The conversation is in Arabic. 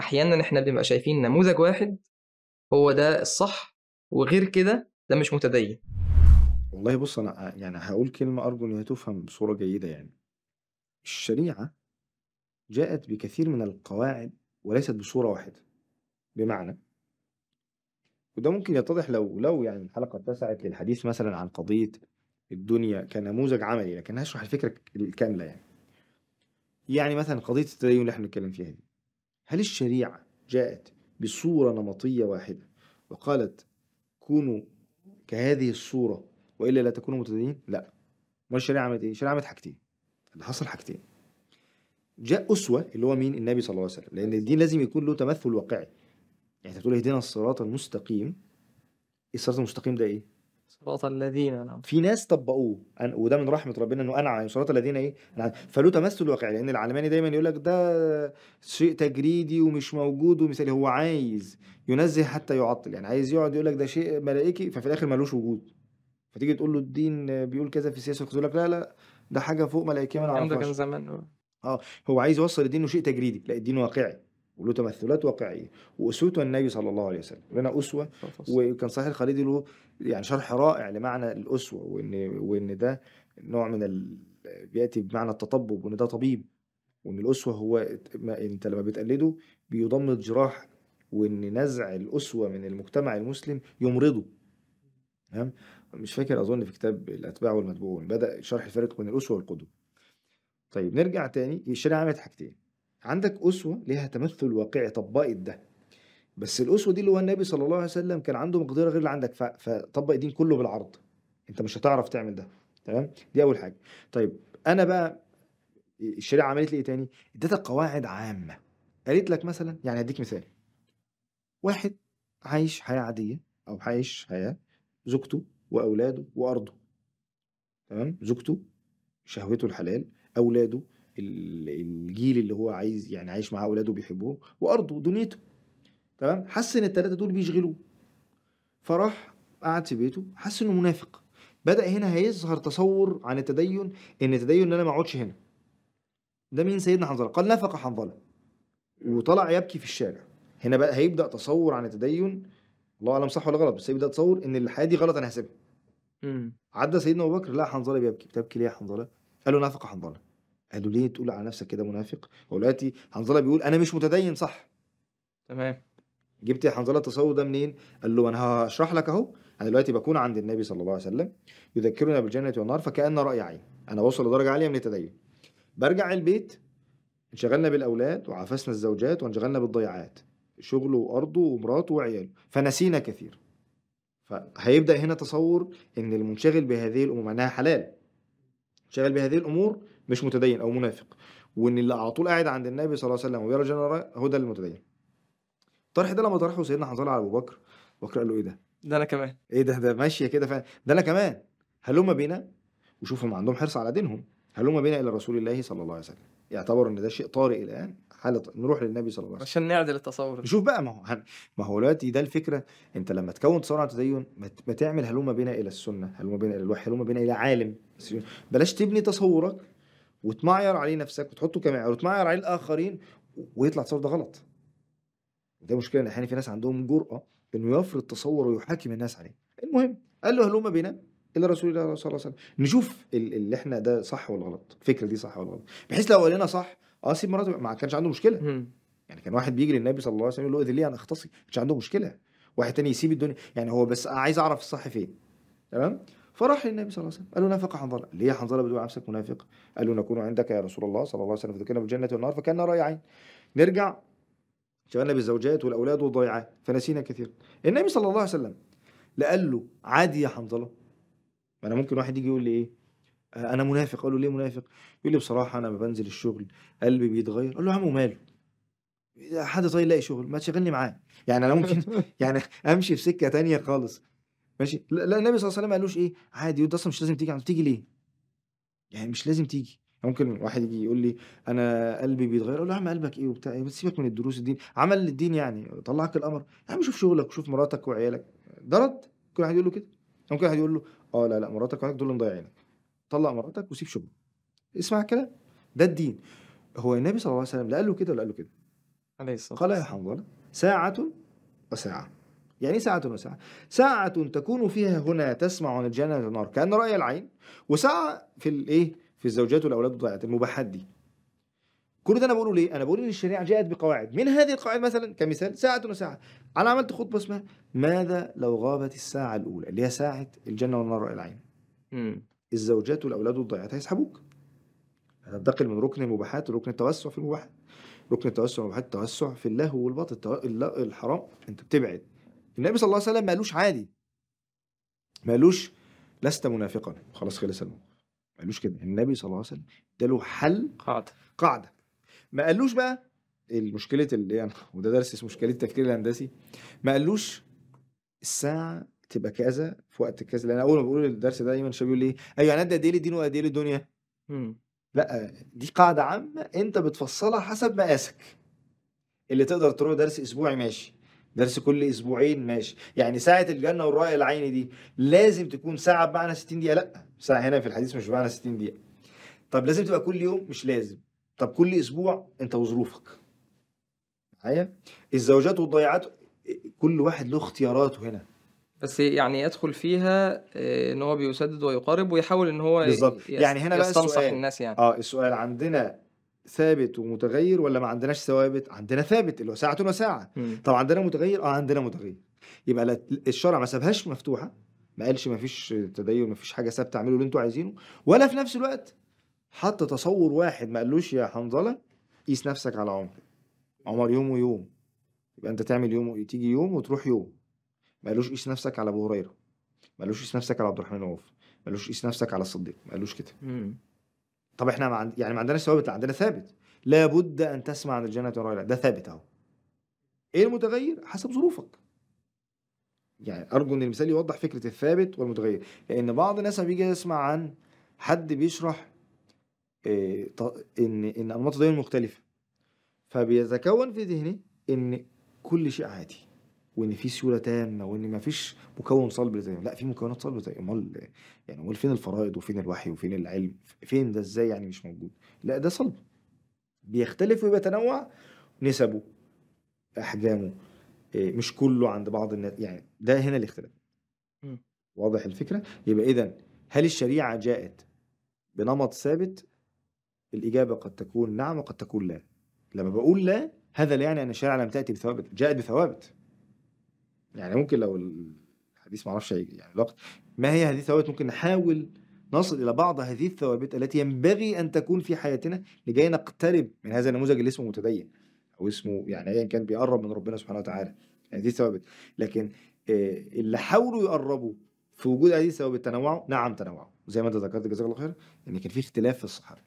أحيانا إحنا بنبقى شايفين نموذج واحد هو ده الصح وغير كده ده مش متدين. والله بص أنا يعني هقول كلمة أرجو إن هي تفهم بصورة جيدة يعني. الشريعة جاءت بكثير من القواعد وليست بصورة واحدة بمعنى وده ممكن يتضح لو لو يعني الحلقة اتسعت للحديث مثلا عن قضية الدنيا كنموذج عملي لكن هشرح الفكرة الكاملة يعني. يعني مثلا قضية التدين اللي إحنا بنتكلم فيها دي. هل الشريعة جاءت بصورة نمطية واحدة وقالت كونوا كهذه الصورة وإلا لا تكونوا متدينين؟ لا ما الشريعة عملت إيه؟ الشريعة عملت حاجتين اللي حصل حاجتين جاء أسوة اللي هو مين؟ النبي صلى الله عليه وسلم لأن الدين لازم يكون له تمثل واقعي يعني تقول اهدنا الصراط المستقيم الصراط المستقيم ده إيه؟ صراط الذين نعم في ناس طبقوه. أن- وده من رحمة ربنا إنه أنعم. صراط الذين إيه؟ أنعم. فله تمثل واقعي لأن العلماني دايما يقول لك ده شيء تجريدي ومش موجود ومثالي. هو عايز ينزه حتى يعطل. يعني عايز يقعد يقول لك ده شيء ملائكي ففي الآخر ملوش وجود. فتيجي تقول له الدين بيقول كذا في السياسة يقول لك لا لا ده حاجة فوق ملائكية ما الكلام ده كان نعرفهاش زمان هو عايز يوصل الدين إنه شيء تجريدي لا الدين واقعي. وله تمثلات واقعية وأسوته النبي صلى الله عليه وسلم. لنا أسوة وكان صحيح الخليدي له يعني شرح رائع لمعنى الأسوة وإن وإن ده نوع من ال... بيأتي بمعنى التطبب وإن ده طبيب وإن الأسوة هو ما أنت لما بتقلده بيضمد جراح وإن نزع الأسوة من المجتمع المسلم يمرضه. تمام؟ مش فاكر أظن في كتاب الأتباع والمتبوعون بدأ شرح الفرق بين الأسوة والقدوة. طيب نرجع تاني. الشريعة عملت حاجتين. عندك أسوة ليها تمثل واقعي طبقت ده. بس الأسوة دي اللي هو النبي صلى الله عليه وسلم كان عنده مقدرة غير اللي عندك فطبق الدين كله بالعرض. أنت مش هتعرف تعمل ده. تمام؟ دي أول حاجة. طيب أنا بقى الشريعة عملت لي إيه تاني؟ اديتك قواعد عامة. قالت لك مثلا يعني هديك مثال. واحد عايش حياة عادية أو عايش حياة زوجته وأولاده وأرضه. تمام؟ زوجته شهوته الحلال أولاده الجيل اللي هو عايز يعني عايش مع أولاده بيحبوه وأرضه دنيته. تمام؟ حس إن الثلاثه دول بيشغلوه. فراح قعد في بيته حس إنه منافق. بدأ هنا هيظهر تصور عن التدين إن التدين إن أنا ما أقعدش هنا. ده مين؟ سيدنا حنظلة. قال نفق حنظلة. وطلع يبكي في الشارع. هنا بقى هيبدأ تصور عن التدين. الله أعلم صح ولا غلط بس هيبدأ تصور إن الحياة دي غلط أنا هسيبها. عدى سيدنا أبو بكر لا حنظلة بيبكي. بتبكي ليه يا حنظلة؟ قال له نافق حنظلة. قال له ليه تقول على نفسك كده منافق؟ هو دلوقتي حنظلة بيقول أنا مش متدين صح. تمام. جبت يا حنظلة التصور ده منين؟ قال له أنا هشرح لك أهو. أنا دلوقتي بكون عند النبي صلى الله عليه وسلم يذكرنا بالجنة والنار فكأن رأي عين. أنا وصل لدرجة عالية من التدين. برجع البيت انشغلنا بالأولاد وعافسنا الزوجات وانشغلنا بالضيعات شغله وأرضه ومراته وعياله فنسينا كثير. فهيبدأ هنا تصور إن المنشغل بهذه الأمور معناها حلال. منشغل بهذه الأمور مش متدين أو منافق. وإن اللي على طول قاعد عند النبي صلى الله عليه وسلم ويرى الجنه هو ده المتدين الطرح ده لما طرحه سيدنا حنظلة على أبو بكر. بكر قال له إيه ده؟ ده أنا كمان. إيه ده؟ ده ماشية كده فعلا. ده أنا كمان. هلم بينا؟ وشوف هم عندهم حرص على دينهم. هلم بينا إلى رسول الله صلى الله عليه وسلم؟ يعتبر إن ده شيء طارئ الآن. حالة نروح للنبي صلى الله عليه وسلم. عشان نعدل التصور. ده. نشوف بقى ما هو ما هو دلوقتي ده الفكرة. انت لما تكون تصور عن التدين ما تعمل هلم بينا إلى السنة هلم بينا إلى الوحي هلم بينا إلى عالم. بلاش تبني تصورك وتمعير عليه نفسك وتحطه كمعيار وتمعير عليه الآخرين ويطلع التصور ده غلط. وده مشكلة إن أحيانا في ناس عندهم جرأة إنه يفرض تصور ويحاكم الناس عليه. المهم قال له هلم بنا إلى رسول الله صلى الله عليه وسلم. نشوف ال- اللي إحنا ده صح ولا غلط. الفكرة دي صح ولا غلط. بحيث لو قال لنا صح آه سيب مراته ما كانش عنده مشكلة. مم. يعني كان واحد بيجي للنبي صلى الله عليه وسلم يقول له اذن لي أنا اختصي مش عنده مشكلة. واحد تاني يسيب الدنيا. يعني هو بس عايز اعرف الصح فين. تمام؟ فراح للنبي صلى الله عليه وسلم قال له نافق حنظلة. ليه يا حنظلة بتقول على نفسك منافق؟ قال له نكون عندك يا رسول الله صلى الله عليه وسلم فذكرنا بالجنة والنار فكان راي عين نرجع شغلنا بالزوجات والأولاد والضيعات فنسينا كثير. النبي صلى الله عليه وسلم لا قال له عادي يا حنظلة. ما أنا ممكن واحد يجي يقول لي إيه؟ أنا منافق. أقول له ليه منافق؟ يقول لي بصراحة أنا بنزل الشغل قلبي بيتغير. أقول له يا عم وماله؟ حد طيب يلاقي شغل ما تشغلني معاه. يعني أنا ممكن يعني أمشي في سكة تانية خالص. ماشي؟ لا النبي صلى الله عليه وسلم ما قالوش إيه؟ عادي وانت أصلا مش لازم تيجي. تيجي ليه؟ يعني مش لازم تيجي. ممكن واحد يجي يقول لي أنا قلبي بيتغير. أقول له يا عم قلبك إيه وبتاع؟ إيه بس سيبك من الدروس الدين. عمل للدين يعني طلعك الأمر. يا عم شوف شغلك وشوف مراتك وعيالك. ده رد؟ كل واحد يقول له كده؟ ممكن واحد يقول له آه لا لا مراتك وعيالك دول مضيعينك. طلق مراتك وسيب شغلك اسمع الكلام. ده الدين. هو النبي صلى الله عليه وسلم لا قال له كده ولا قال له كده. عليه الصلاة قال يا والسلام. حنظلة ساعة وساعة. يعني إيه ساعة وساعة؟ ساعة تكون فيها هنا تسمع عن الجنة والنار كأن رأي العين وساعة في الإيه في الزوجات والأولاد والضيعات المباحات دي. كل ده أنا بقوله ليه؟ أنا بقول إن الشريعة جاءت بقواعد. من هذه القواعد مثلا كمثال ساعة وساعة. أنا عملت خطبة اسمها ماذا لو غابت الساعة الأولى؟ اللي هي ساعة الجنة والنار رأي العين. مم. الزوجات والأولاد والضيعات هيسحبوك. هتنتقل من ركن المباحات لركن التوسع في المباحات. ركن التوسع والمباحات التوسع في اللهو والباطل التو- الحرام. أنت بتبعد. النبي صلى الله عليه وسلم ما قالوش عادي. ما قالوش لست منافقا. خلاص خلص الموقف. ما قالوش كده. النبي صلى الله عليه وسلم اداله حل قاعدة. قاعدة. ما قالوش بقى المشكلة اللي يعني وده درس اسمه مشكلة التفكير الهندسي. ما قالوش الساعة تبقى كذا في وقت كذا لأن أول ما بقول الدرس ده دايما الشباب يقول لي أيوه يعني قد إيه للدين وقد إيه للدنيا مم. لأ دي قاعدة عامة أنت بتفصلها حسب مقاسك. اللي تقدر تروح درس أسبوعي ماشي درس كل أسبوعين ماشي. يعني ساعة الجنة والرأي العيني دي لازم تكون ساعة بمعنى 60 دقيقة لأ ساعة هنا في الحديث مش بمعنى 60 دقيقة. طب لازم تبقى كل يوم؟ مش لازم. طب كل أسبوع أنت وظروفك. معايا؟ الزوجات والضيعات كل واحد له اختياراته هنا. بس يعني يدخل فيها آه، إن هو بيسدد ويقارب ويحاول إن هو بالظبط. يعني هنا بقى السؤال. الناس يعني. آه السؤال عندنا ثابت ومتغير ولا ما عندناش ثوابت؟ عندنا ثابت اللي هو ساعة وساعة مم. طب عندنا متغير؟ آه عندنا متغير. يبقى الشرع ما سابهاش مفتوحة ما قالش ما فيش تدين ما فيش حاجة ثابتة اعملوا اللي أنتوا عايزينه. ولا في نفس الوقت حط تصور واحد ما قالوش يا حنظلة قيس نفسك على عمر. عمر يوم ويوم. يبقى انت تعمل يوم تيجي يوم وتروح يوم. ما قالوش قيس نفسك على أبو هريرة ما قالوش قيس نفسك على عبد الرحمن عوف ما قالوش قيس نفسك على الصديق ما قالوش كده. طب إحنا ما عند... يعني ما عندناش ثوابت لا عندنا ثابت. لابد أن تسمع عن الجنة والنار ده ثابت أهو. إيه المتغير؟ حسب ظروفك. يعني أرجو إن المثال يوضح فكرة الثابت والمتغير. لأن بعض الناس بيجي يسمع عن حد بيشرح إيه ان إن أنماط التدين مختلفة فبيتكون في ذهنه إن كل شيء عادي. وإن في سيولة تامة وإن ما فيش مكون صلب زي لا في مكونات صلب زي أمال يعني أمال فين الفرائض وفين الوحي وفين العلم؟ فين ده؟ إزاي يعني مش موجود؟ لا ده صلب. بيختلف وبيتنوع نسبه أحجامه إيه، مش كله عند بعض الناس يعني ده هنا الاختلاف. واضح الفكرة؟ يبقى اذا هل الشريعة جاءت بنمط ثابت؟ الإجابة قد تكون نعم وقد تكون لا. لما بقول لا هذا لا يعني أن الشريعة لم تأتي بثوابت جاءت بثوابت. يعني ممكن لو الحديث هيجي يعني الوقت ما هي هذه الثوابت؟ ممكن نحاول نصل إلى بعض هذه الثوابت التي ينبغي أن تكون في حياتنا لكي نقترب من هذا النموذج اللي اسمه متدين أو اسمه يعني ايا كان بيقرب من ربنا سبحانه وتعالى. هذه الثوابت. لكن آه، اللي حاولوا يقربوا في وجود هذه الثوابت تنوعوا؟ نعم تنوعوا. زي ما أنت ذكرت جزاك الله خير ان كان في اختلاف في الصحابة.